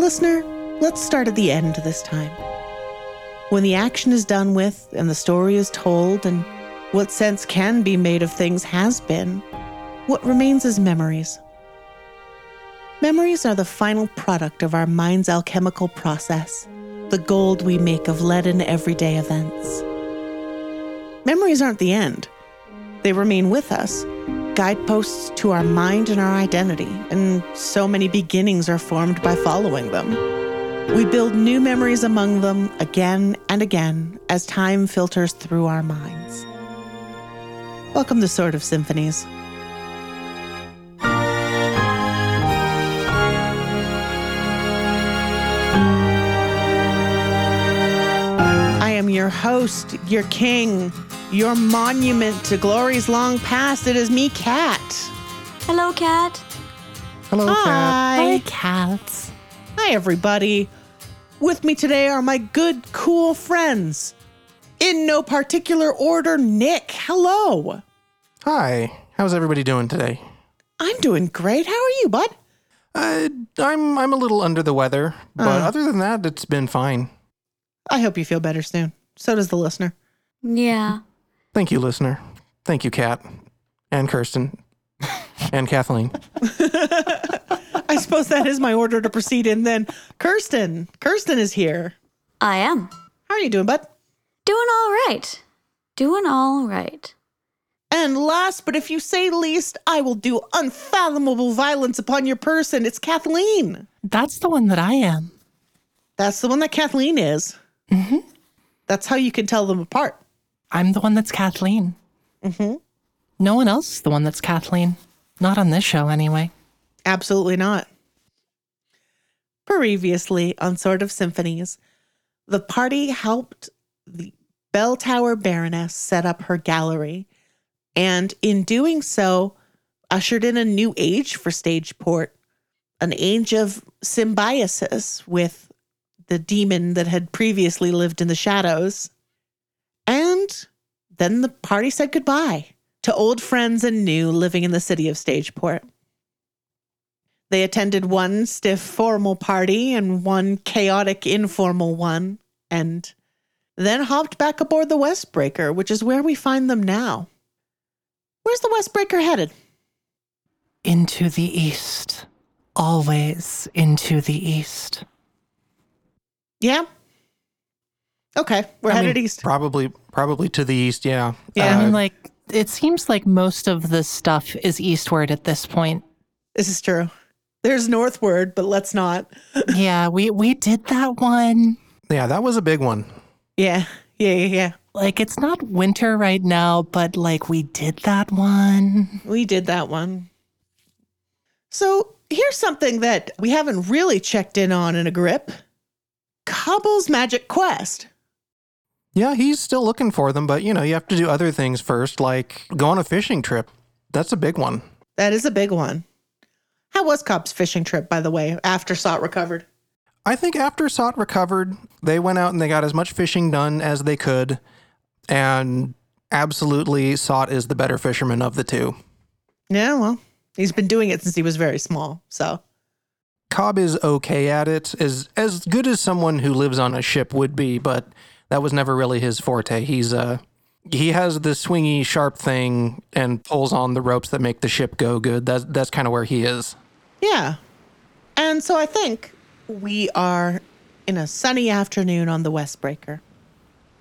Listener, let's start at the end this time. When the action is done with and the story is told and what sense can be made of things has been, what remains is memories. Memories are the final product of our mind's alchemical process, the gold we make of leaden everyday events. Memories aren't the end, they remain with us, guideposts to our mind and our identity, and so many beginnings are formed by following them. We build new memories among them again and again as time filters through our minds. Welcome to Sort of Symphonies. I am your host, your king, your monument to glories long past. It is me, Kat. Hello, Kat. Hello, Kat. Hi. cats. Hi, everybody. With me today are my good, cool friends. In no particular order, Nick. Hello. Hi. How's everybody doing today? I'm doing great. How are you, bud? Uh, I'm I'm a little under the weather, but Uh. other than that, it's been fine. I hope you feel better soon. So does the listener. Yeah. Thank you, listener. Thank you, Kat, and Kirsten, and Kathleen. I suppose that is my order to proceed in then. Kirsten. Kirsten is here. I am. How are you doing, bud? Doing all right. Doing all right. And last, but if you say least, I will do unfathomable violence upon your person. It's Kathleen. That's the one that I am. That's the one that Kathleen is. Mm-hmm. That's how you can tell them apart. I'm the one that's Kathleen. Mm-hmm. No one else is the one that's Kathleen. Not on this show, anyway. Absolutely not. Previously on Sort of Symphonies, the party helped the Bell Tower Baroness set up her gallery, and in doing so, ushered in a new age for Stageport, an age of symbiosis with the demon that had previously lived in the shadows. And then the party said goodbye to old friends and new living in the city of Stageport. They attended one stiff formal party and one chaotic informal one, and then hopped back aboard the Westbreaker, which is where we find them now. Where's the Westbreaker headed? Into the east. Always into the east. Yeah. Okay, we're I headed mean, east. Probably, probably to the east. Yeah. Yeah. I Uh, mean, like, it seems like most of the stuff is eastward at this point. This is true. There's northward, but let's not. yeah, we, we did that one. yeah, that was a big one. Yeah, yeah, yeah, yeah. Like, it's not winter right now, but like, we did that one. We did that one. So here's something that we haven't really checked in on in a grip Cobble's Magic Quest. Yeah, he's still looking for them, but you know, you have to do other things first, like go on a fishing trip. That's a big one. That is a big one. How was Cobb's fishing trip, by the way, after Sot recovered? I think after Sot recovered, they went out and they got as much fishing done as they could. And absolutely, Sot is the better fisherman of the two. Yeah, well, he's been doing it since he was very small. So, Cobb is okay at it, as as good as someone who lives on a ship would be, but that was never really his forte. He's uh he has the swingy, sharp thing and pulls on the ropes that make the ship go good. That's that's kind of where he is. yeah. And so I think we are in a sunny afternoon on the Westbreaker.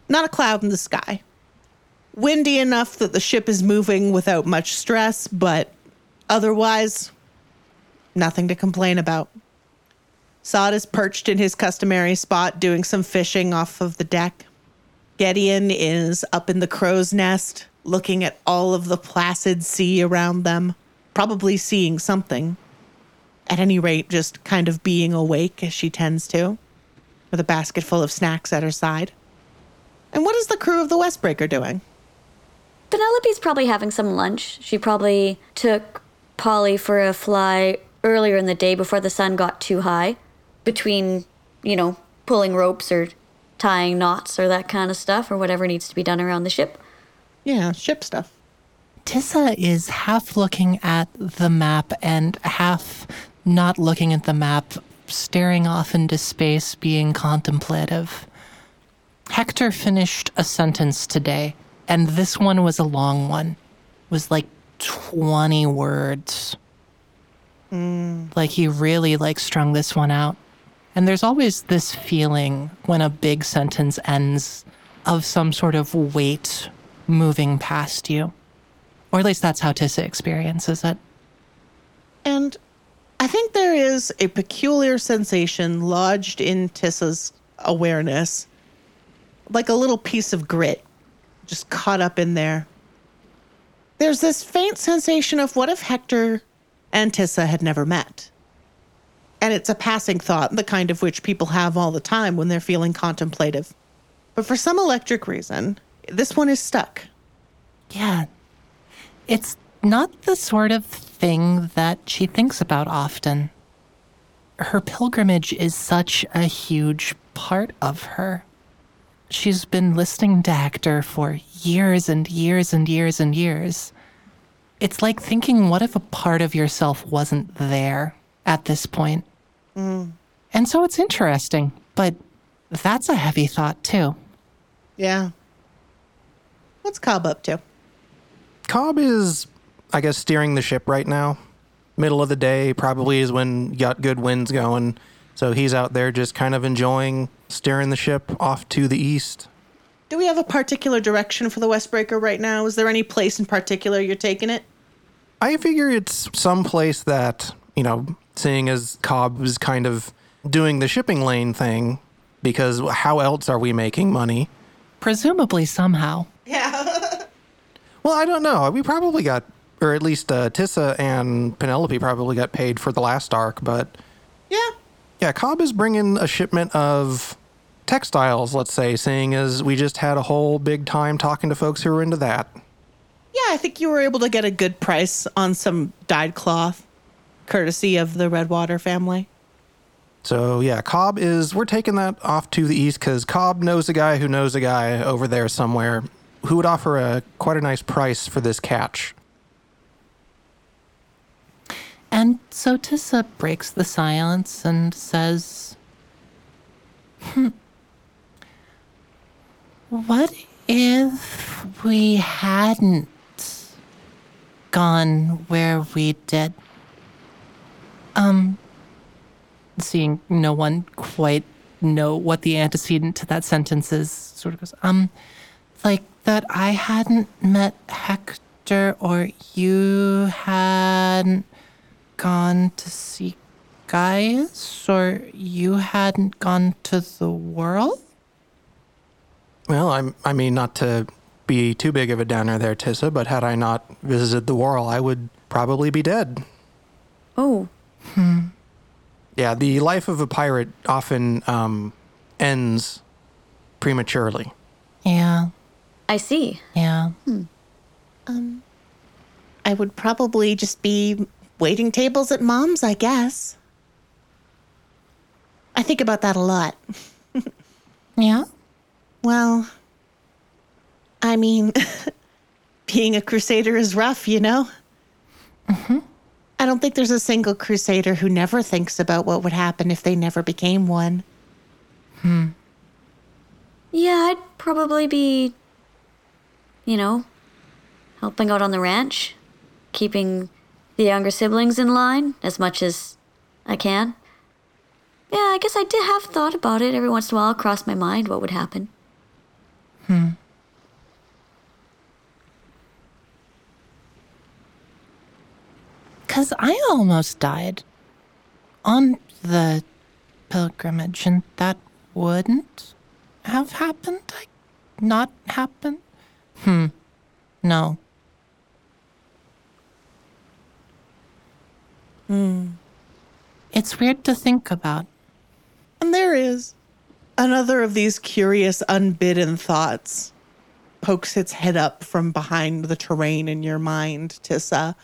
Not a cloud in the sky. Windy enough that the ship is moving without much stress, but otherwise, nothing to complain about. Sot is perched in his customary spot doing some fishing off of the deck. Gideon is up in the crow's nest, looking at all of the placid sea around them, probably seeing something. At any rate, just kind of being awake as she tends to, with a basket full of snacks at her side. And what is the crew of the Westbreaker doing? Penelope's probably having some lunch. She probably took Polly for a fly earlier in the day before the sun got too high, between, you know, pulling ropes or tying knots or that kind of stuff or whatever needs to be done around the ship. Yeah, ship stuff. Tissa is half looking at the map and half not looking at the map, staring off into space, being contemplative. Hector finished a sentence today, and this one was a long one. It was like 20 words. Mm. Like he really like strung this one out. And there's always this feeling when a big sentence ends of some sort of weight moving past you. Or at least that's how Tissa experiences it. And I think there is a peculiar sensation lodged in Tissa's awareness, like a little piece of grit just caught up in there. There's this faint sensation of what if Hector and Tissa had never met? And it's a passing thought, the kind of which people have all the time when they're feeling contemplative. But for some electric reason, this one is stuck. Yeah. It's not the sort of thing that she thinks about often. Her pilgrimage is such a huge part of her. She's been listening to Hector for years and years and years and years. It's like thinking, what if a part of yourself wasn't there at this point? Mm-hmm. And so it's interesting, but that's a heavy thought too. Yeah. What's Cobb up to? Cobb is, I guess, steering the ship right now. Middle of the day probably is when you got good winds going. So he's out there just kind of enjoying steering the ship off to the east. Do we have a particular direction for the Westbreaker right now? Is there any place in particular you're taking it? I figure it's some place that, you know, seeing as Cobb is kind of doing the shipping lane thing, because how else are we making money? Presumably, somehow. Yeah. well, I don't know. We probably got, or at least uh, Tissa and Penelope probably got paid for the last arc, but Yeah. yeah, Cobb is bringing a shipment of textiles, let's say, seeing as we just had a whole big time talking to folks who were into that. Yeah, I think you were able to get a good price on some dyed cloth, courtesy of the Redwater family. So yeah, Cobb is, we're taking that off to the east because Cobb knows a guy who knows a guy over there somewhere who would offer a quite a nice price for this catch. And so Tissa breaks the silence and says, hmm, What if we hadn't gone where we did? Um, seeing no one quite know what the antecedent to that sentence is, sort of goes, um, like that I hadn't met Hector or you hadn't gone to see Gaius or you hadn't gone to the world? Well, I'm, I mean, not to be too big of a downer there, Tissa, but had I not visited the world, I would probably be dead. Oh, Yeah, the life of a pirate often um, ends prematurely. Yeah, I see. yeah. Hmm. Um, I would probably just be waiting tables at mom's, I guess. I think about that a lot. Yeah? Well, I mean, being a crusader is rough, you know? I don't think there's a single crusader who never thinks about what would happen if they never became one. Hmm. Yeah, I'd probably be, you know, helping out on the ranch, keeping the younger siblings in line as much as I can. Yeah, I guess I did have thought about it every once in a while, crossed my mind what would happen. Because I almost died on the pilgrimage, and that wouldn't have happened? Like, not happen? Hmm. No. Hmm. It's weird to think about. And there is another of these curious, unbidden thoughts pokes its head up from behind the terrain in your mind, Tissa.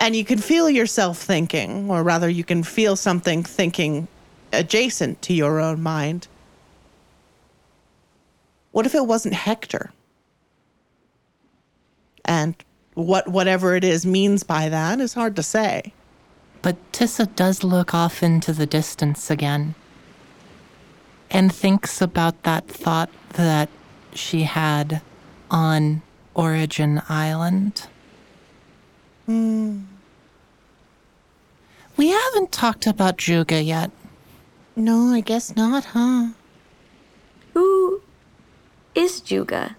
And you can feel yourself thinking, or rather, you can feel something thinking adjacent to your own mind. What if it wasn't Hector? And what whatever it is means by that is hard to say. But Tissa does look off into the distance again and thinks about that thought that she had on Origin Island. Hmm. We haven't talked about Juga yet. No, I guess not, huh? Who is Juga?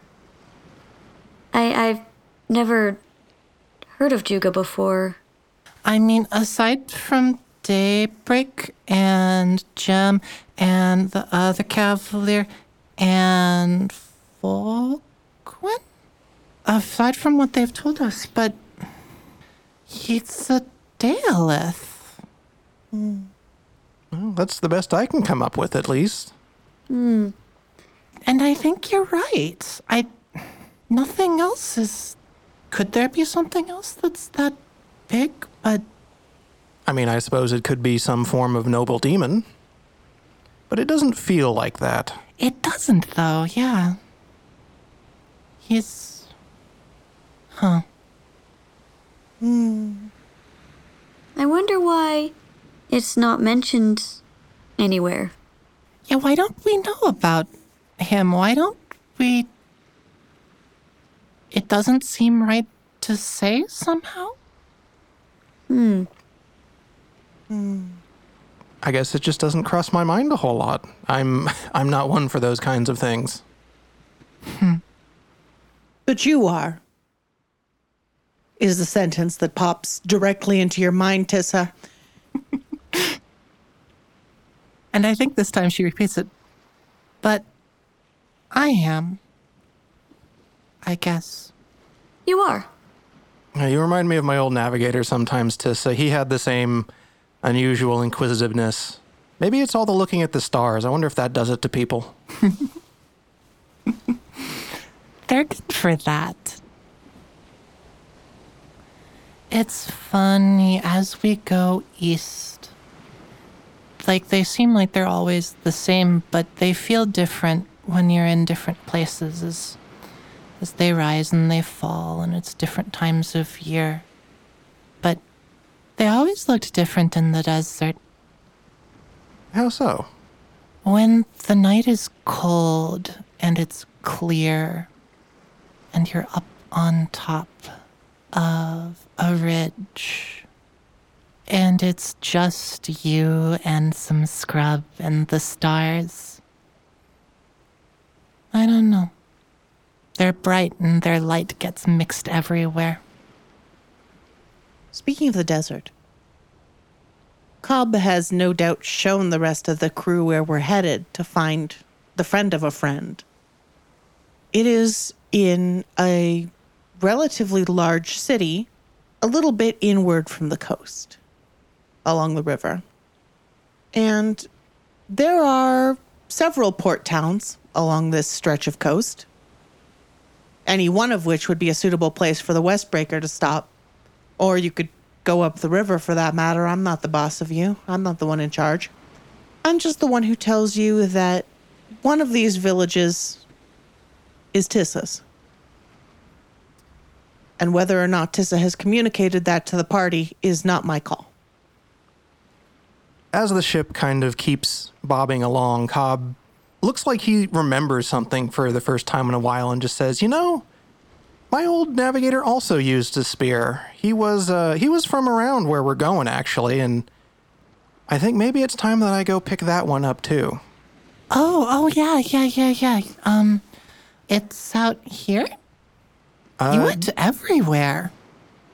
I I've never heard of Juga before. I mean, aside from Daybreak and Gem and the other Cavalier and Falquin, aside from what they've told us, but he's a Daleth. Hmm. Well, that's the best I can come up with, at least. Hmm. And I think you're right. I nothing else is could there be something else that's that big? But I mean, I suppose it could be some form of noble demon. But it doesn't feel like that. it doesn't though, yeah. He's Huh. I wonder why it's not mentioned anywhere. Yeah, why don't we know about him? Why don't we It doesn't seem right to say somehow? Hmm. Hmm. I guess it just doesn't cross my mind a whole lot. I'm I'm not one for those kinds of things. Hmm. But you are. Is the sentence that pops directly into your mind, Tissa. And I think this time she repeats it. But I am. I guess. You are. Yeah, You remind me of my old navigator sometimes, Tissa. He had the same unusual inquisitiveness. Maybe it's all the looking at the stars. I wonder if that does it to people. They're good for that. It's funny as we go east. Like they seem like they're always the same, but they feel different when you're in different places as, as they rise and they fall, and it's different times of year. But they always looked different in the desert. How so? When the night is cold and it's clear, and you're up on top of a ridge, and it's just you and some scrub and the stars. I don't know. They're bright and their light gets mixed everywhere. Speaking of the desert, Cobb has no doubt shown the rest of the crew where we're headed to find the friend of a friend. It is in a relatively large city, a little bit inward from the coast, along the river. And there are several port towns along this stretch of coast, any one of which would be a suitable place for the Westbreaker to stop. Or you could go up the river for that matter. I'm not the boss of you. I'm not the one in charge. I'm just the one who tells you that one of these villages is Tissa's. And whether or not Tissa has communicated that to the party is not my call. As the ship kind of keeps bobbing along, Cobb looks like he remembers something for the first time in a while and just says, "You know, my old navigator also used a spear. He was uh, he was from around where we're going actually, and I think maybe it's time that I go pick that one up too." Oh, oh yeah, yeah, yeah, yeah. Um, it's out here. You went everywhere.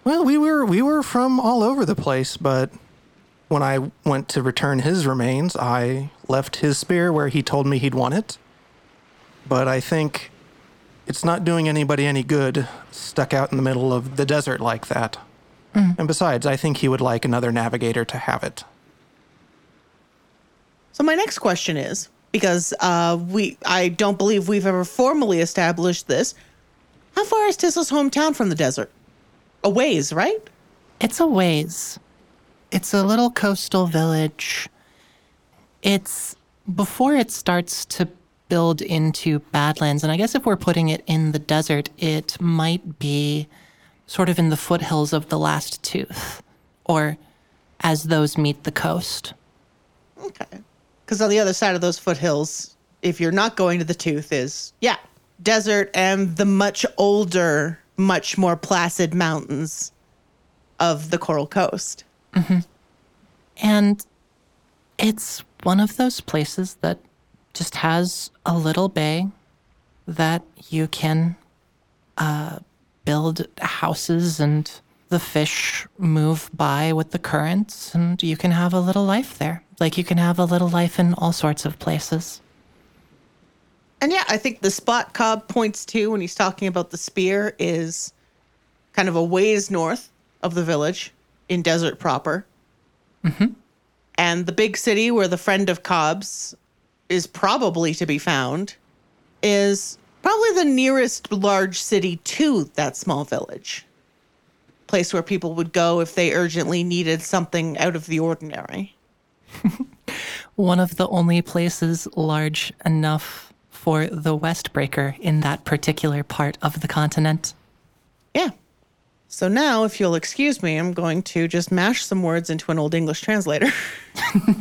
Well, we were we were from all over the place, but when I went to return his remains, I left his spear where he told me he'd want it. But I think it's not doing anybody any good stuck out in the middle of the desert like that. And besides, I think he would like another navigator to have it. So my next question is because uh, we I don't believe we've ever formally established this. How far is Tissa's hometown from the desert? A ways, right? It's a ways. It's a little coastal village. It's before it starts to build into Badlands. And I guess if we're putting it in the desert, it might be sort of in the foothills of the last tooth or as those meet the coast. Okay. Because on the other side of those foothills, if you're not going to the tooth, is, yeah, desert and the much older, much more placid mountains of the Coral Coast. And it's one of those places that just has a little bay that you can uh, build houses and the fish move by with the currents and you can have a little life there. Like you can have a little life in all sorts of places. And yeah, I think the spot Cobb points to when he's talking about the spear is kind of a ways north of the village in desert proper. Mm-hmm. And the big city where the friend of Cobb's is probably to be found is probably the nearest large city to that small village. Place where people would go if they urgently needed something out of the ordinary. One of the only places large enough for the Westbreaker in that particular part of the continent. Yeah. So now, if you'll excuse me, I'm going to just mash some words into an old English translator.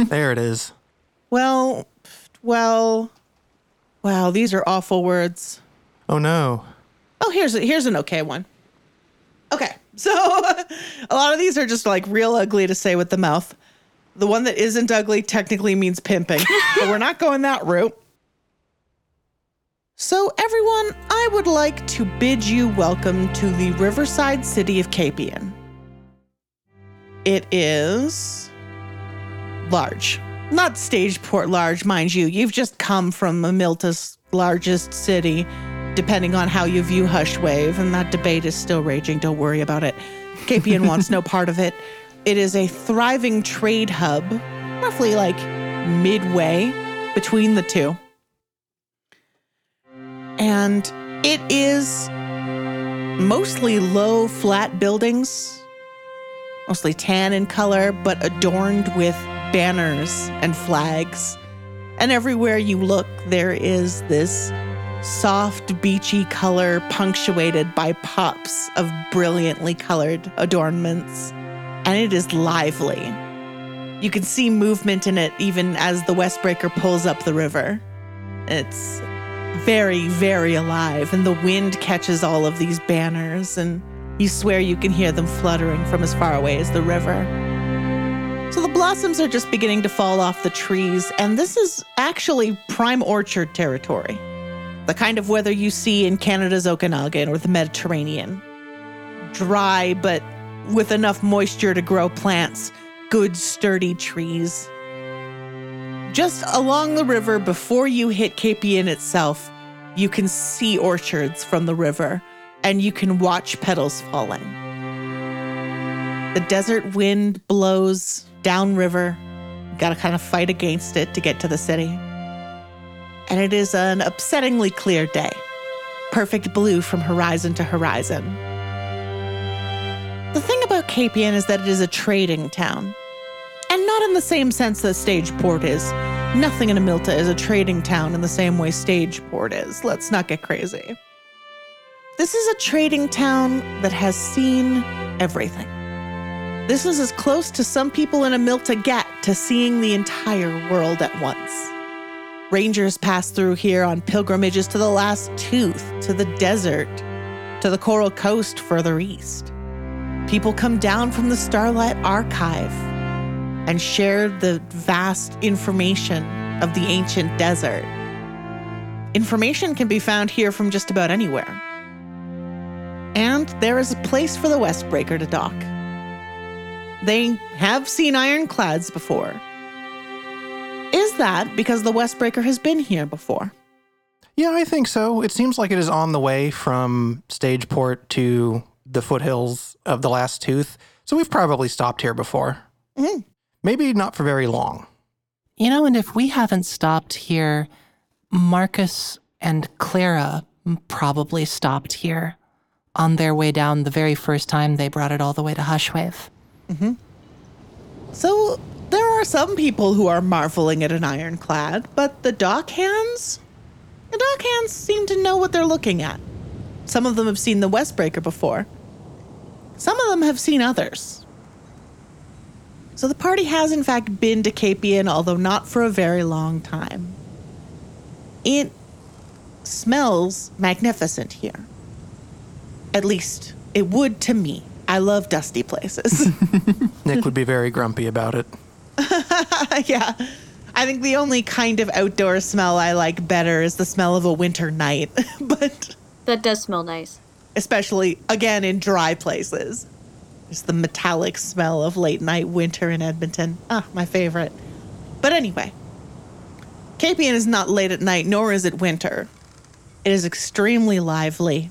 There it is. well, well, wow, these are awful words. Oh no. Oh, here's a, here's an okay one. Okay, so a lot of these are just like real ugly to say with the mouth. The one that isn't ugly technically means pimping, but we're not going that route. So, everyone, I would like to bid you welcome to the riverside city of Capian. It is large. Not Stageport large, mind you. You've just come from Amilta's largest city, depending on how you view Hushwave, and that debate is still raging. Don't worry about it. Capian wants no part of it. It is a thriving trade hub, roughly like midway between the two. And it is mostly low, flat buildings, mostly tan in color, but adorned with banners and flags. And everywhere you look, there is this soft, beachy color punctuated by pops of brilliantly colored adornments. And it is lively. You can see movement in it even as the Westbreaker pulls up the river. It's very, very alive, and the wind catches all of these banners, and you swear you can hear them fluttering from as far away as the river. So the blossoms are just beginning to fall off the trees, and this is actually prime orchard territory. The kind of weather you see in Canada's Okanagan or the Mediterranean. Dry, but with enough moisture to grow plants, good, sturdy trees. Just along the river before you hit Capian itself, you can see orchards from the river and you can watch petals falling. The desert wind blows downriver. Got to kind of fight against it to get to the city. And it is an upsettingly clear day. Perfect blue from horizon to horizon. The thing about Capian is that it is a trading town. And not in the same sense that Stageport is. Nothing in Amilta is a trading town in the same way Stageport is. Let's not get crazy. This is a trading town that has seen everything. This is as close to some people in Amilta get to seeing the entire world at once. Rangers pass through here on pilgrimages to the last tooth, to the desert, to the Coral Coast further east. People come down from the Starlight Archive and share the vast information of the ancient desert. Information can be found here from just about anywhere. And there is a place for the Westbreaker to dock. They have seen ironclads before. Is that because the Westbreaker has been here before? Yeah, I think so. It seems like it is on the way from Stageport to the foothills of the Last Tooth. So we've probably stopped here before. Mhm. Maybe not for very long. You know, and if we haven't stopped here, Marcus and Clara probably stopped here on their way down the very first time they brought it all the way to Hushwave. Mm-hmm. So there are some people who are marveling at an ironclad, but the dock hands? The dock hands seem to know what they're looking at. Some of them have seen the Westbreaker before. Some of them have seen others. So the party has, in fact, been to Capian, although not for a very long time. It smells magnificent here. At least it would to me. I love dusty places. Nick would be very grumpy about it. yeah. I think the only kind of outdoor smell I like better is the smell of a winter night, but That does smell nice. especially again in dry places. It's the metallic smell of late night winter in Edmonton. Ah, my favorite. But anyway, Capian is not late at night, nor is it winter. It is extremely lively.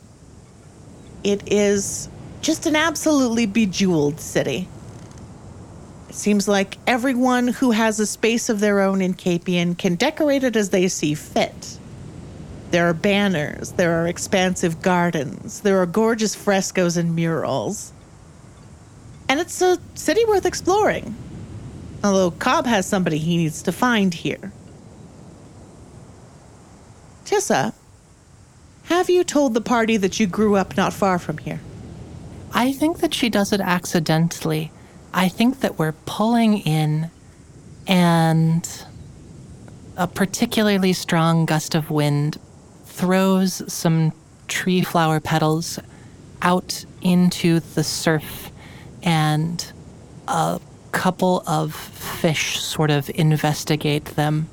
It is just an absolutely bejeweled city. It seems like everyone who has a space of their own in Capian can decorate it as they see fit. There are banners, there are expansive gardens, there are gorgeous frescoes and murals. And it's a city worth exploring. Although Cobb has somebody he needs to find here. Tissa, have you told the party that you grew up not far from here? I think that she does it accidentally. I think that we're pulling in, and a particularly strong gust of wind throws some tree flower petals out into the surf, and a couple of fish sort of investigate them.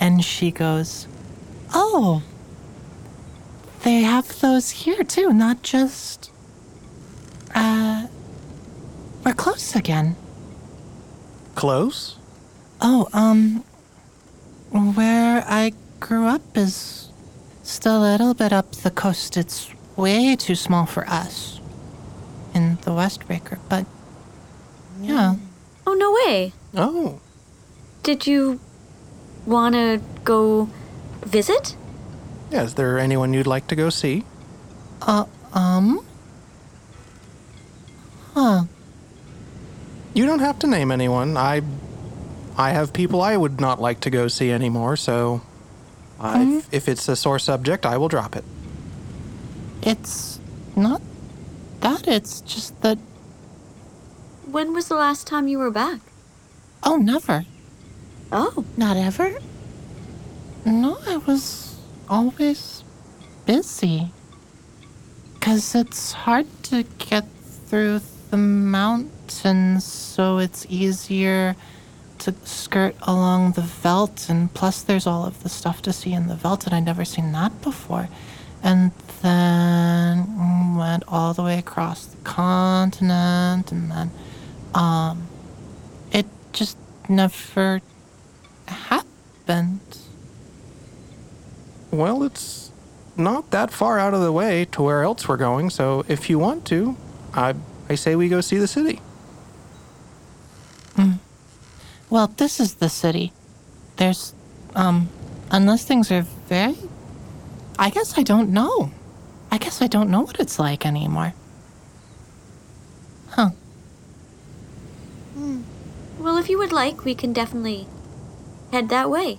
And she goes, Oh, they have those here too, not just. Uh, we're close again. Close? Oh, um, where I grew up is still a little bit up the coast. It's way too small for us in the Westbreaker, but yeah. Oh, no way. Oh. Did you want to go visit? Yeah, is there anyone you'd like to go see? Uh, um, huh. You don't have to name anyone. I I have people I would not like to go see anymore, so I, if it's a sore subject, I will drop it. It's not that, it's just that, When was the last time you were back? oh, never. Oh, Not ever? No, I was always busy. Because it's hard to get through the mountains, so it's easier to skirt along the veldt. And plus, there's all of the stuff to see in the veldt, and I'd never seen that before. And then mm, went all the way across the continent, and then, um, it just never happened. Well, it's not that far out of the way to where else we're going, so if you want to, I I say we go see the city. Well, this is the city. There's, um, unless things are very. I guess I don't know. I guess I don't know what it's like anymore. Huh. well, if you would like, we can definitely head that way.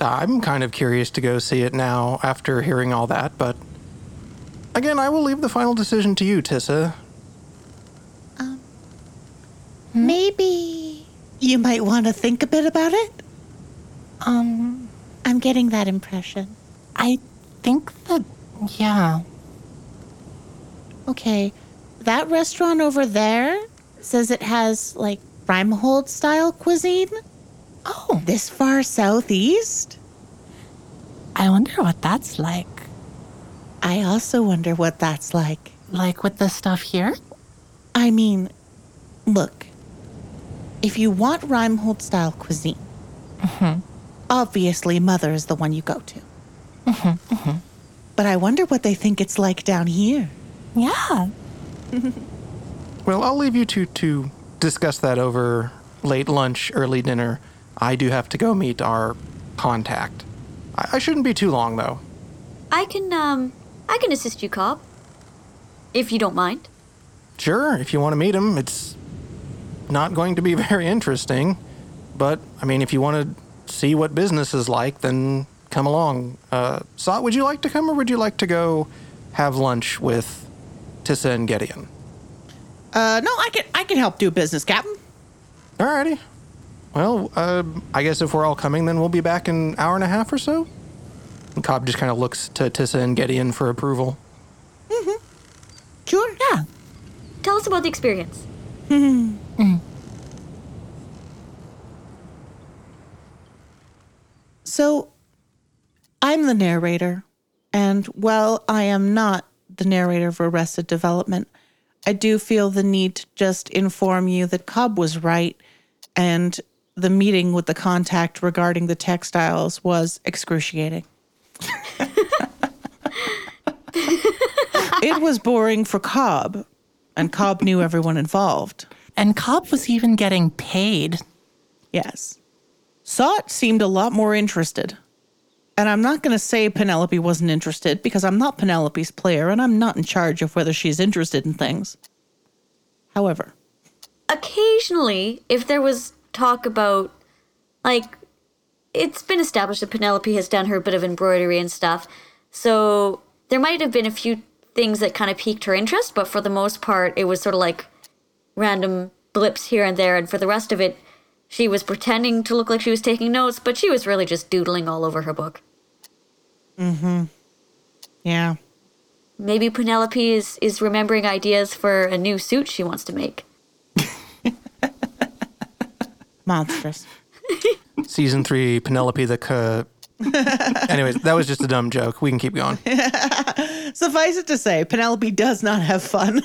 I'm kind of curious to go see it now after hearing all that, but again, I will leave the final decision to you, Tissa. Um, maybe you might want to think a bit about it? Um, I'm getting that impression. I think that, yeah. Okay, that restaurant over there says it has like Reinhold style cuisine. Oh, This far southeast? I wonder what that's like. I also wonder what that's like. Like with the stuff here? I mean, look, if you want Reinhold style cuisine, mm-hmm. obviously Mother is the one you go to. Mm-hmm. Mm-hmm. But I wonder what they think it's like down here. Yeah. Well, I'll leave you two to discuss that over late lunch, early dinner. I do have to go meet our contact. I, I shouldn't be too long, though. I can, um, I can assist you, Cobb. If you don't mind. Sure, if you want to meet him, it's not going to be very interesting. But, I mean, if you want to see what business is like, then come along. Uh, Sot, would you like to come or would you like to go have lunch with Tissa and Gideon? Uh, no, I can I can help do business, Captain. Alrighty. Well, uh, I guess if we're all coming, then we'll be back in an hour and a half or so. And Cobb just kind of looks to Tissa and Gideon for approval. Mhm. Sure. Yeah. Tell us about the experience. Mhm. So, I'm the narrator, and while I am not the narrator of Arrested Development, I do feel the need to just inform you that Cobb was right, and the meeting with the contact regarding the textiles was excruciating. it was boring for Cobb, and Cobb knew everyone involved. And Cobb was even getting paid. Yes. Sot seemed a lot more interested. And I'm not going to say Penelope wasn't interested because I'm not Penelope's player and I'm not in charge of whether she's interested in things. However, Occasionally, if there was talk about, like, it's been established that Penelope has done her bit of embroidery and stuff, so there might have been a few things that kind of piqued her interest, but for the most part, it was sort of like random blips here and there, and for the rest of it, she was pretending to look like she was taking notes, but she was really just doodling all over her book. Mm hmm. Yeah. Maybe Penelope is, is remembering ideas for a new suit she wants to make. Monstrous. Season three, Penelope the. Ca- Anyways, that was just a dumb joke. We can keep going. Suffice it to say, Penelope does not have fun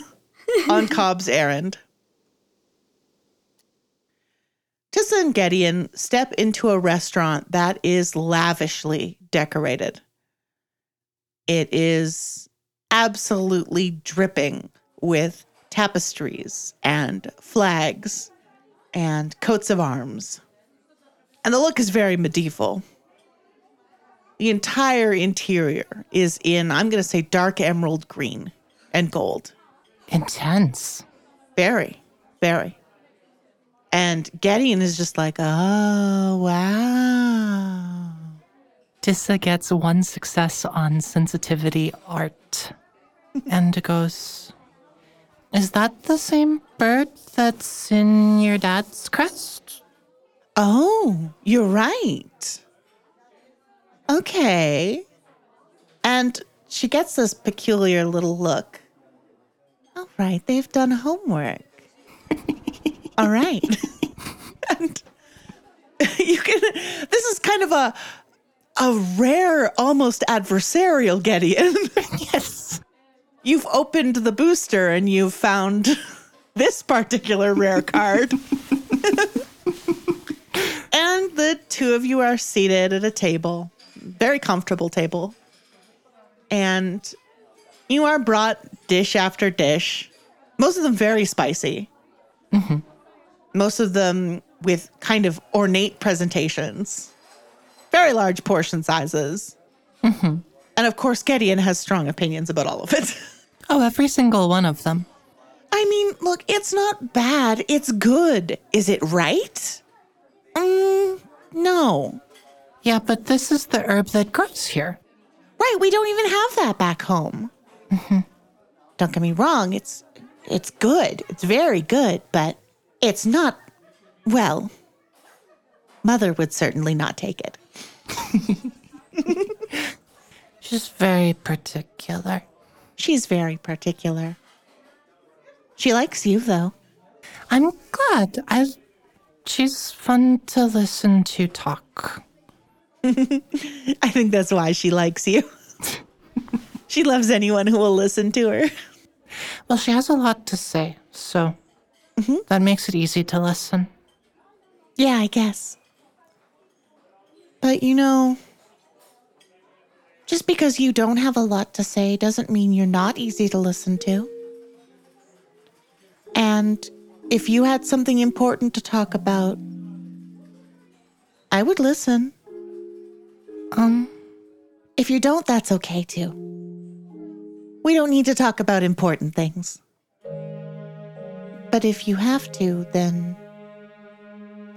on Cobb's errand. Tissa and Gideon step into a restaurant that is lavishly decorated. It is absolutely dripping with tapestries and flags and coats of arms. And the look is very medieval. The entire interior is in, I'm going to say, dark emerald green and gold. Intense. Very, very. And Gideon is just like, oh, wow. Tissa gets one success on sensitivity art and goes, Is that the same bird that's in your dad's crest? Oh, you're right. Okay. And she gets this peculiar little look. All right, they've done homework. All right. and you can this is kind of a a rare, almost adversarial Gideon. Yes. you've opened the booster and you've found this particular rare card. and the two of you are seated at a table, very comfortable table. And you are brought dish after dish, most of them very spicy. Mm-hmm. Most of them with kind of ornate presentations, very large portion sizes. And of course, Gideon has strong opinions about all of it. Oh, every single one of them. I mean, look, it's not bad. It's good. Is it right? Mm, no. Yeah, but this is the herb that grows here. Right, we don't even have that back home. Don't get me wrong, it's it's good. It's very good, but it's not well. Mother would certainly not take it. She's very particular. She's very particular. She likes you though. I'm glad. I she's fun to listen to talk. I think that's why she likes you. she loves anyone who will listen to her. Well, she has a lot to say, so that makes it easy to listen. Yeah, I guess. But you know, just because you don't have a lot to say doesn't mean you're not easy to listen to. And if you had something important to talk about, I would listen. Um, If you don't, that's okay too. We don't need to talk about important things. But if you have to, then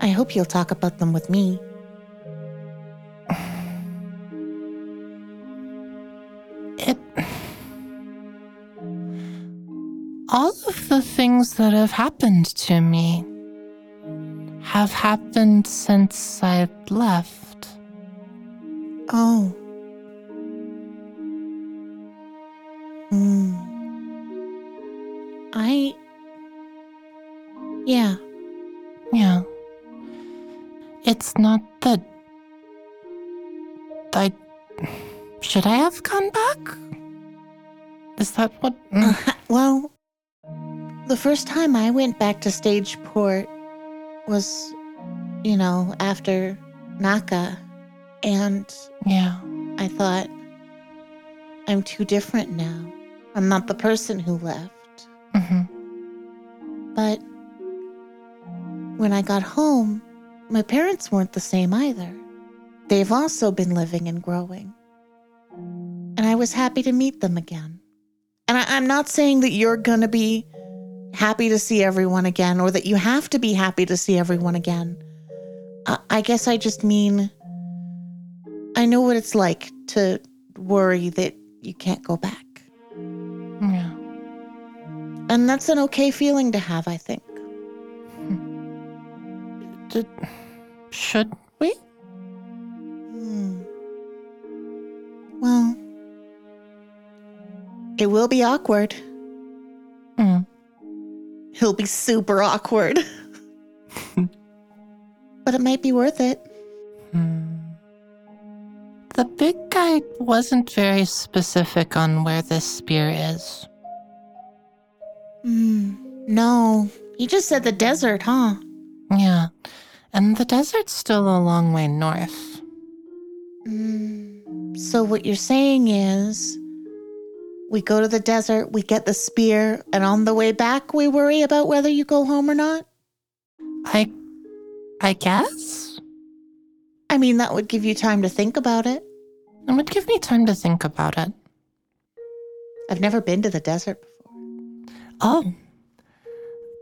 I hope you'll talk about them with me. it all of the things that have happened to me have happened since I left. Oh. It's not that. I. Should I have gone back? Is that what. Mm, Well, the first time I went back to Stageport was, you know, after Naka. And yeah. I thought, I'm too different now. I'm not the person who left. hmm But when I got home, my parents weren't the same either. They've also been living and growing. And I was happy to meet them again. And I, I'm not saying that you're going to be happy to see everyone again or that you have to be happy to see everyone again. I, I guess I just mean I know what it's like to worry that you can't go back. Yeah. And that's an okay feeling to have, I think. Did, should we? Hmm. Well, it will be awkward. Mm. He'll be super awkward. but it might be worth it. Hmm. The big guy wasn't very specific on where this spear is. Hmm. No, he just said the desert, huh? Yeah. And the desert's still a long way north. Hmm. So what you're saying is we go to the desert, we get the spear, and on the way back we worry about whether you go home or not? I. I guess? I mean, that would give you time to think about it. It would give me time to think about it. I've never been to the desert before. Oh.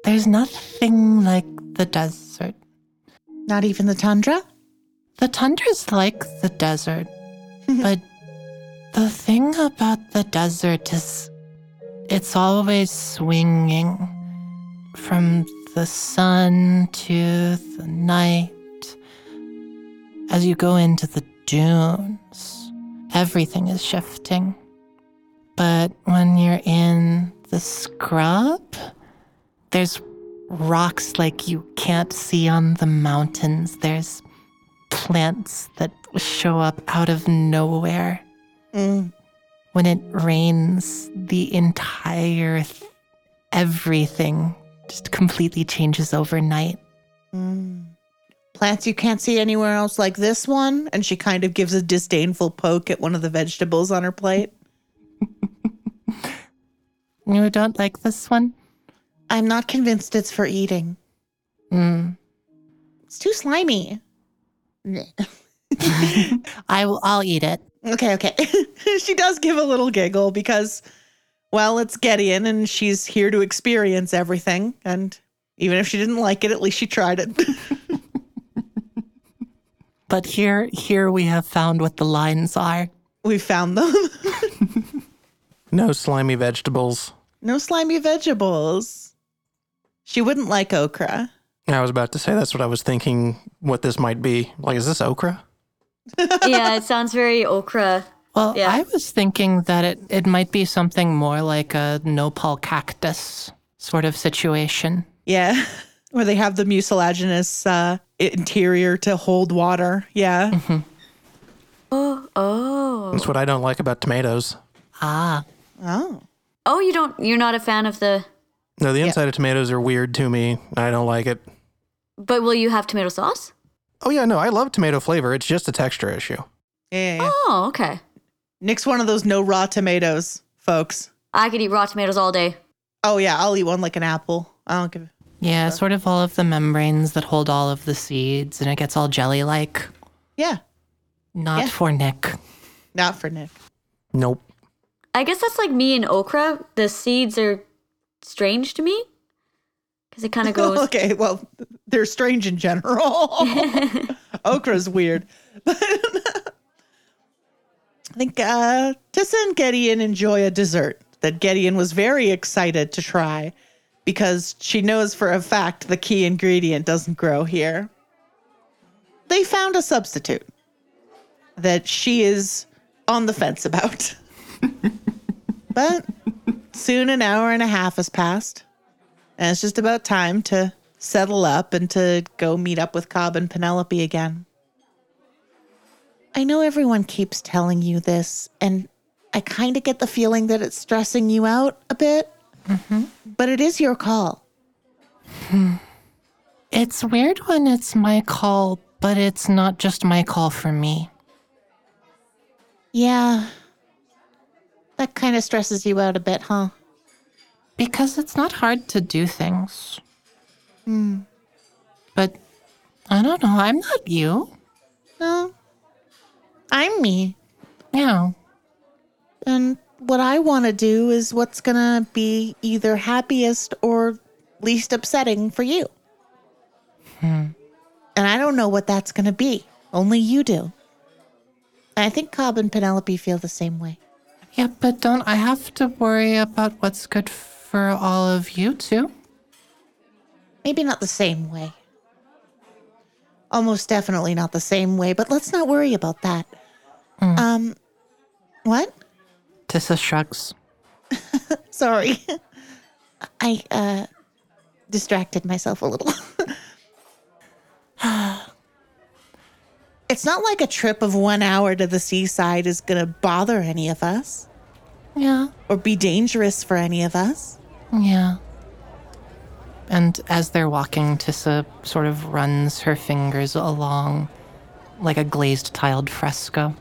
There's nothing like the desert. Not even the tundra? The tundra's like the desert, mm-hmm. but the thing about the desert is it's always swinging from the sun to the night. As you go into the dunes, everything is shifting. But when you're in the scrub, there's rocks like you can't see on the mountains. There's plants that show up out of nowhere. Mm. When it rains, the entire th- everything just completely changes overnight. Mm. Plants you can't see anywhere else like this one. And she kind of gives a disdainful poke at one of the vegetables on her plate. You don't like this one? I'm not convinced it's for eating. Mm. It's too slimy. I will. I'll eat it. Okay, okay. she does give a little giggle because, well, it's Gideon and she's here to experience everything. And even if she didn't like it, at least she tried it. But here, here we have found what the lines are. we found them. No slimy vegetables. no slimy vegetables. She wouldn't like okra. I was about to say that's what I was thinking what this might be. Like, is this okra? yeah, it sounds very okra. Well, Yeah. I was thinking that it, it might be something more like a nopal cactus sort of situation. Yeah. Where they have the mucilaginous uh, interior to hold water. Yeah. Oh, oh, That's what I don't like about tomatoes. Ah, Oh. oh! You don't. You're not a fan of the. No, the inside of tomatoes are weird to me. I don't like it. But will you have tomato sauce? Oh yeah, no, I love tomato flavor. It's just a texture issue. Yeah, yeah, yeah. Oh, okay. Nick's one of those no raw tomatoes, folks. I could eat raw tomatoes all day. Oh, yeah. I'll eat one like an apple. I don't give yeah, sort of all of the membranes that hold all of the seeds, and it gets all jelly like. Yeah. Not Yeah. for Nick. Not for Nick. Nope. I guess that's like me and okra. The seeds are strange to me because it kind of goes. okay. Well, they're strange in general. Okra's weird. I think uh, Tissa and Gideon enjoy a dessert that Gideon was very excited to try because she knows for a fact the key ingredient doesn't grow here. They found a substitute that she is on the fence about. But soon an hour and a half has passed, and it's just about time to settle up and to go meet up with Cobb and Penelope again. I know everyone keeps telling you this, and I kind of get the feeling that it's stressing you out a bit, mm-hmm. but it is your call. Hmm. It's weird when it's my call, but it's not just my call for me. Yeah. That kind of stresses you out a bit, huh? Because it's not hard to do things. But I don't know, I'm not you. No. I'm me. Yeah. And what I want to do is what's going to be either happiest or least upsetting for you. Hmm. And I don't know what that's going to be. Only you do. And I think Cobb and Penelope feel the same way. Yeah, but don't I have to worry about what's good for all of you too? Maybe not the same way. Almost definitely not the same way, but let's not worry about that. Um, what? Tissa shrugs. Sorry. I uh distracted myself a little. it's not like a trip of 1 hour to the seaside is going to bother any of us Yeah. or be dangerous for any of us. Yeah. And as they're walking, Tissa sort of runs her fingers along like a glazed tiled fresco.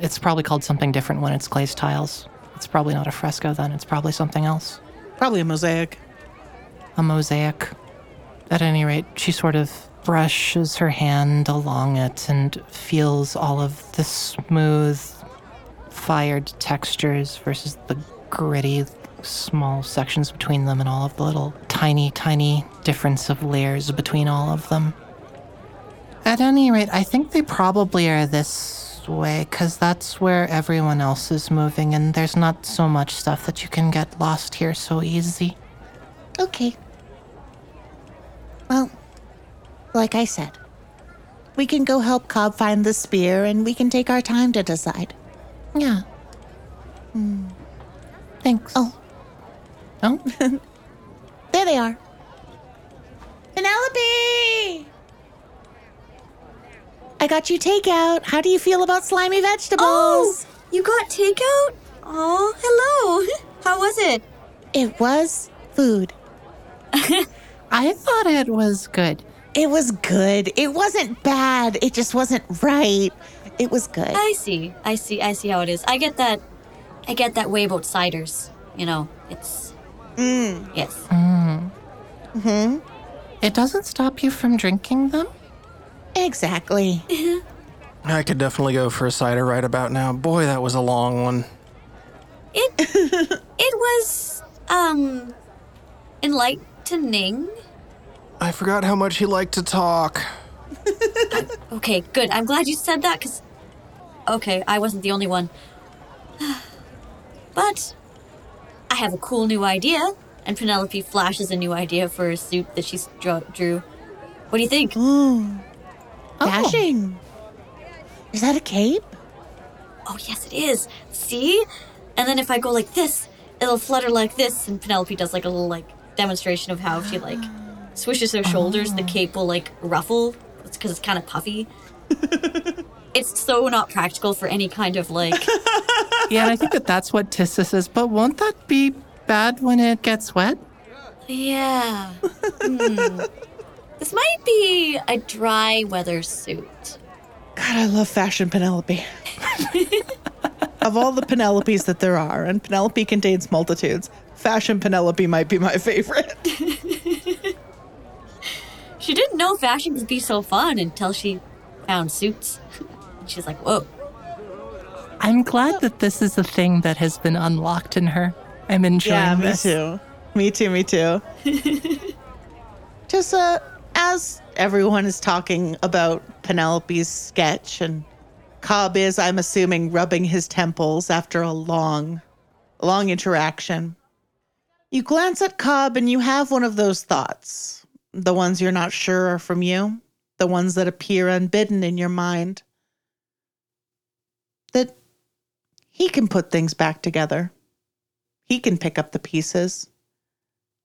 It's probably called something different when it's glazed tiles. It's probably not a fresco then, it's probably something else. Probably a mosaic. A mosaic. At any rate, she sort of brushes her hand along it and feels all of the smooth, fired textures versus the gritty, small sections between them and all of the little tiny, tiny difference of layers between all of them. At any rate, I think they probably are this way because that's where everyone else is moving, and there's not so much stuff that you can get lost here so easy. Okay. Well, like I said, we can go help Cobb find the spear and we can take our time to decide. Yeah. Hmm. Thanks. Oh. Oh? There they are. Penelope! I got you takeout. How do you feel about slimy vegetables? Oh, you got takeout? Oh, hello. How was it? It was food. I thought it was good. It was good. It wasn't bad. It just wasn't right. It was good. I see. I see. I see how it is. I get that. I get that way about ciders. You know, it's. Mm. Yes. hmm It doesn't stop you from drinking them? Exactly. I could definitely go for a cider right about now. Boy, that was a long one. It. it was um, enlightening. I forgot how much he liked to talk. Okay, good. I'm glad you said that because. Okay, I wasn't the only one. but I have a cool new idea, and Penelope flashes a new idea for a suit that she drew. drew. What do you think? Ooh. Oh. Dashing. Is that a cape? Oh, yes, it is. See? And then if I go like this, it'll flutter like this, and Penelope does like a little like demonstration of how if she like swishes her shoulders, the cape will like ruffle. It's because it's kind of puffy. it's so not practical for any kind of like. Yeah, and I think that that's what Tissa is. but won't that be bad when it gets wet? Yeah. Hmm. This might be a dry weather suit. God, I love fashion Penelope. of all the Penelopes that there are, and Penelope contains multitudes, fashion Penelope might be my favorite. She didn't know fashion could be so fun until she found suits. She's like, whoa. I'm glad that this is a thing that has been unlocked in her. I'm enjoying yeah, me this. too. Me too, me too. Just uh, as everyone is talking about Penelope's sketch, and Cobb is, I'm assuming, rubbing his temples after a long, long interaction. You glance at Cobb and you have one of those thoughts. The ones you're not sure are from you, the ones that appear unbidden in your mind. That he can put things back together. He can pick up the pieces.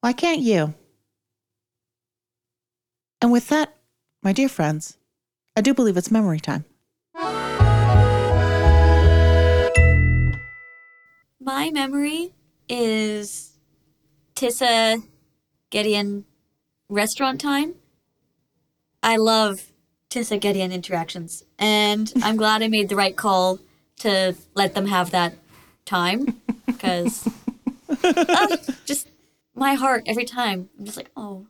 Why can't you? And with that, my dear friends, I do believe it's memory time. My memory is Tissa Gideon restaurant time. I love Tissa Gideon interactions, and I'm glad I made the right call to let them have that time because oh, just my heart every time. I'm just like, oh.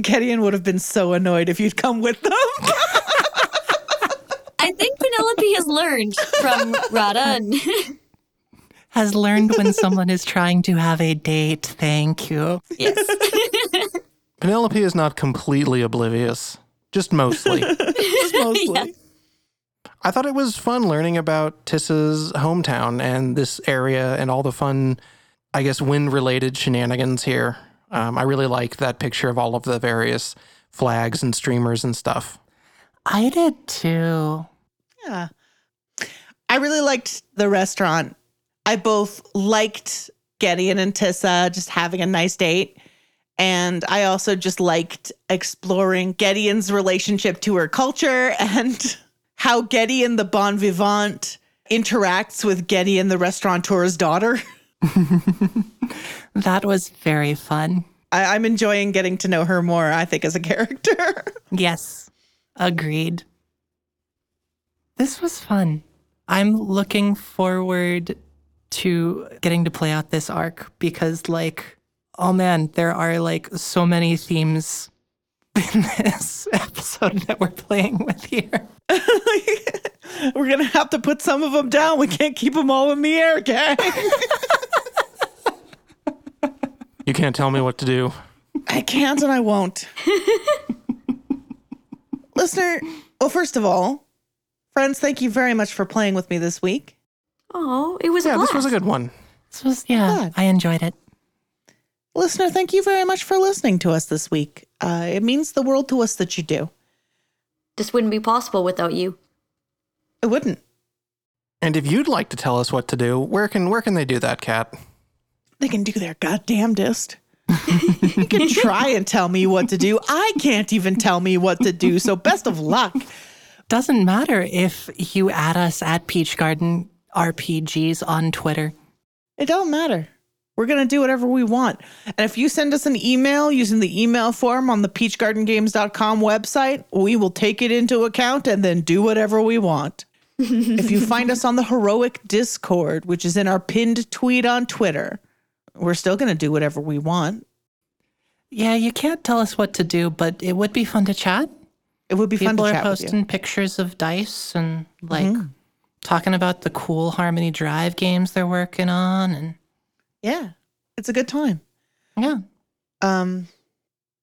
Gideon would have been so annoyed if you'd come with them. I think Penelope has learned from Rada and Has learned when someone is trying to have a date. Thank you. yes. Penelope is not completely oblivious, just mostly. Just mostly. I thought it was fun learning about Tissa's hometown and this area and all the fun, I guess, wind related shenanigans here. Um, I really like that picture of all of the various flags and streamers and stuff. I did too. Yeah. I really liked the restaurant. I both liked Gideon and Tissa just having a nice date. And I also just liked exploring Gideon's relationship to her culture and how Gideon, the bon vivant, interacts with Gideon, the restaurateur's daughter. That was very fun. I, I'm enjoying getting to know her more, I think, as a character. Yes, agreed. This was fun. I'm looking forward to getting to play out this arc because, like, oh man, there are like so many themes in this episode that we're playing with here. We're going to have to put some of them down. We can't keep them all in the air, gang. You can't tell me what to do. I can't and I won't. Listener, well, first of all, friends, thank you very much for playing with me this week. Oh, it was a Yeah, blast. this was a good one. This was, yeah, Good. I enjoyed it. Listener, thank you very much for listening to us this week. Uh, it means the world to us that you do. This wouldn't be possible without you. It wouldn't. And if you'd like to tell us what to do, where can where can they do that, Kat? They can do their goddamnedest. you can try and tell me what to do. I can't even tell me what to do. So best of luck. Doesn't matter if you add us at Peach Garden RPGs on Twitter. It don't matter. We're going to do whatever we want. And if you send us an email using the email form on the peachgardengames.com website, we will take it into account and then do whatever we want. if you find us on the Heroic Discord, which is in our pinned tweet on Twitter, we're still going to do whatever we want. Yeah, you can't tell us what to do, but it would be fun to chat. It would be fun People to are chat with you. posting pictures of dice and like mm-hmm. Talking about the cool Harmony Drive games they're working on, and Yeah, it's a good time. yeah, Um,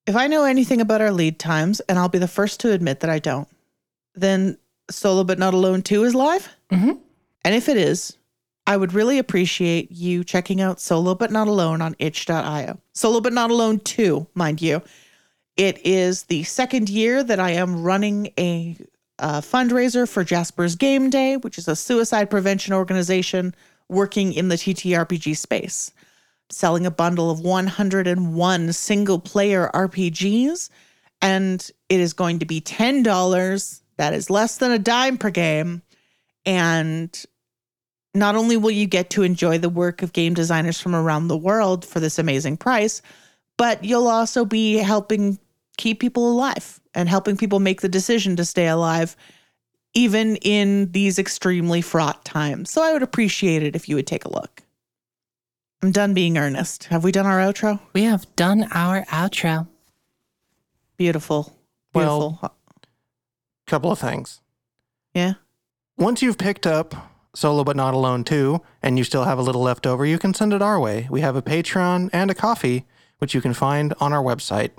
if I know anything about our lead times, and I'll be the first to admit that I don't, then Solo But Not Alone 2 is live. Mhm. And if it is, I would really appreciate you checking out Solo But Not Alone on itch.io. Solo But Not Alone 2, mind you. It is the second year that I am running a uh, fundraiser for Jasper's Game Day, which is a suicide prevention organization working in the TTRPG space selling a bundle of 101 single player RPGs. And it is going to be $10. That is less than a dime per game. And not only will you get to enjoy the work of game designers from around the world for this amazing price, but you'll also be helping keep people alive and helping people make the decision to stay alive, even in these extremely fraught times. So I would appreciate it if you would take a look. I'm done being earnest. Have we done our outro? we have done our outro. Beautiful. Well- Couple of things. yeah. Once you've picked up Solo But Not Alone 2 and you still have a little left over, you can send it our way. We have a Patreon and a Ko-fi, which you can find on our website.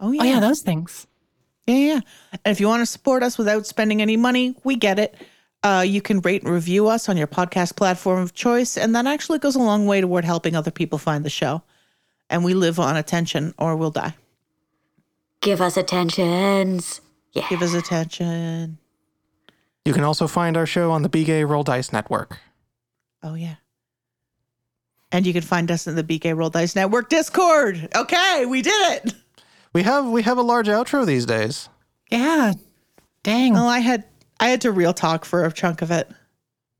Oh yeah. Oh yeah, those things. Yeah, yeah. And if you want to support us without spending any money, we get it. Uh, you can rate and review us on your podcast platform of choice, and that actually goes a long way toward helping other people find the show. And we live on attention or we'll die. Give us attentions. Yeah. Give us attention. You can also find our show on the Be Gay Roll Dice Network. Oh, yeah. And you can find us in the Be Gay Roll Dice Network Discord. Okay, we did it. We have we have a large outro these days. Yeah. Dang. Well, I had I had to real talk for a chunk of it.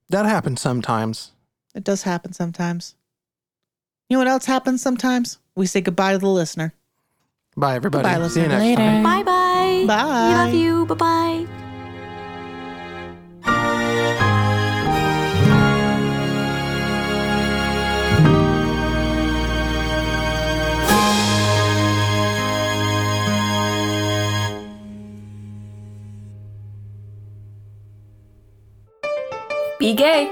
That happens sometimes. It does happen sometimes. You know what else happens sometimes? We say goodbye to the listener. Bye everybody. Goodbye, See you next Later. time. Bye bye. Bye. We love you. Bye bye. Be gay.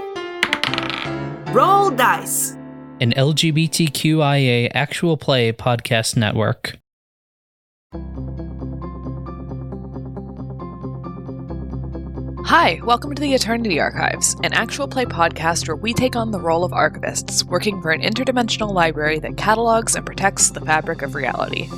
Roll dice. an LGBTQIA actual play podcast network. Hi, welcome to the Eternity Archives, an actual play podcast where we take on the role of archivists, working for an interdimensional library that catalogs and protects the fabric of reality.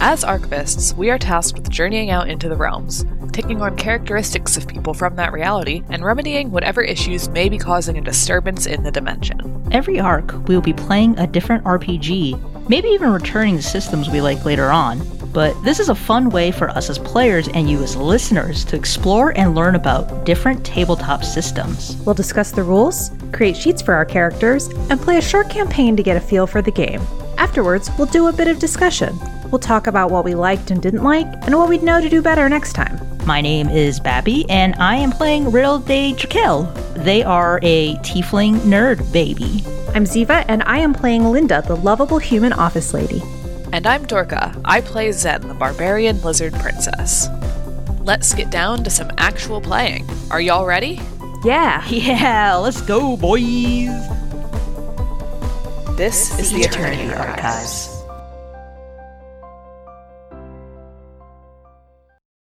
As archivists, we are tasked with journeying out into the realms, taking on characteristics of people from that reality, and remedying whatever issues may be causing a disturbance in the dimension. Every arc, we will be playing a different RPG, maybe even returning to systems we like later on. But this is a fun way for us as players and you as listeners to explore and learn about different tabletop systems. We'll discuss the rules, create sheets for our characters, and play a short campaign to get a feel for the game. Afterwards, we'll do a bit of discussion. We'll talk about what we liked and didn't like, and what we'd know to do better next time. My name is Babby, and I am playing Riddle de Traquel. They are a tiefling nerd baby. I'm Ziva, and I am playing Linda, the lovable human office lady. And I'm Dorka. I play Zen, the barbarian lizard princess. Let's get down to some actual playing. Are y'all ready? Yeah! Yeah, let's go, boys! This is the Eternity Archives.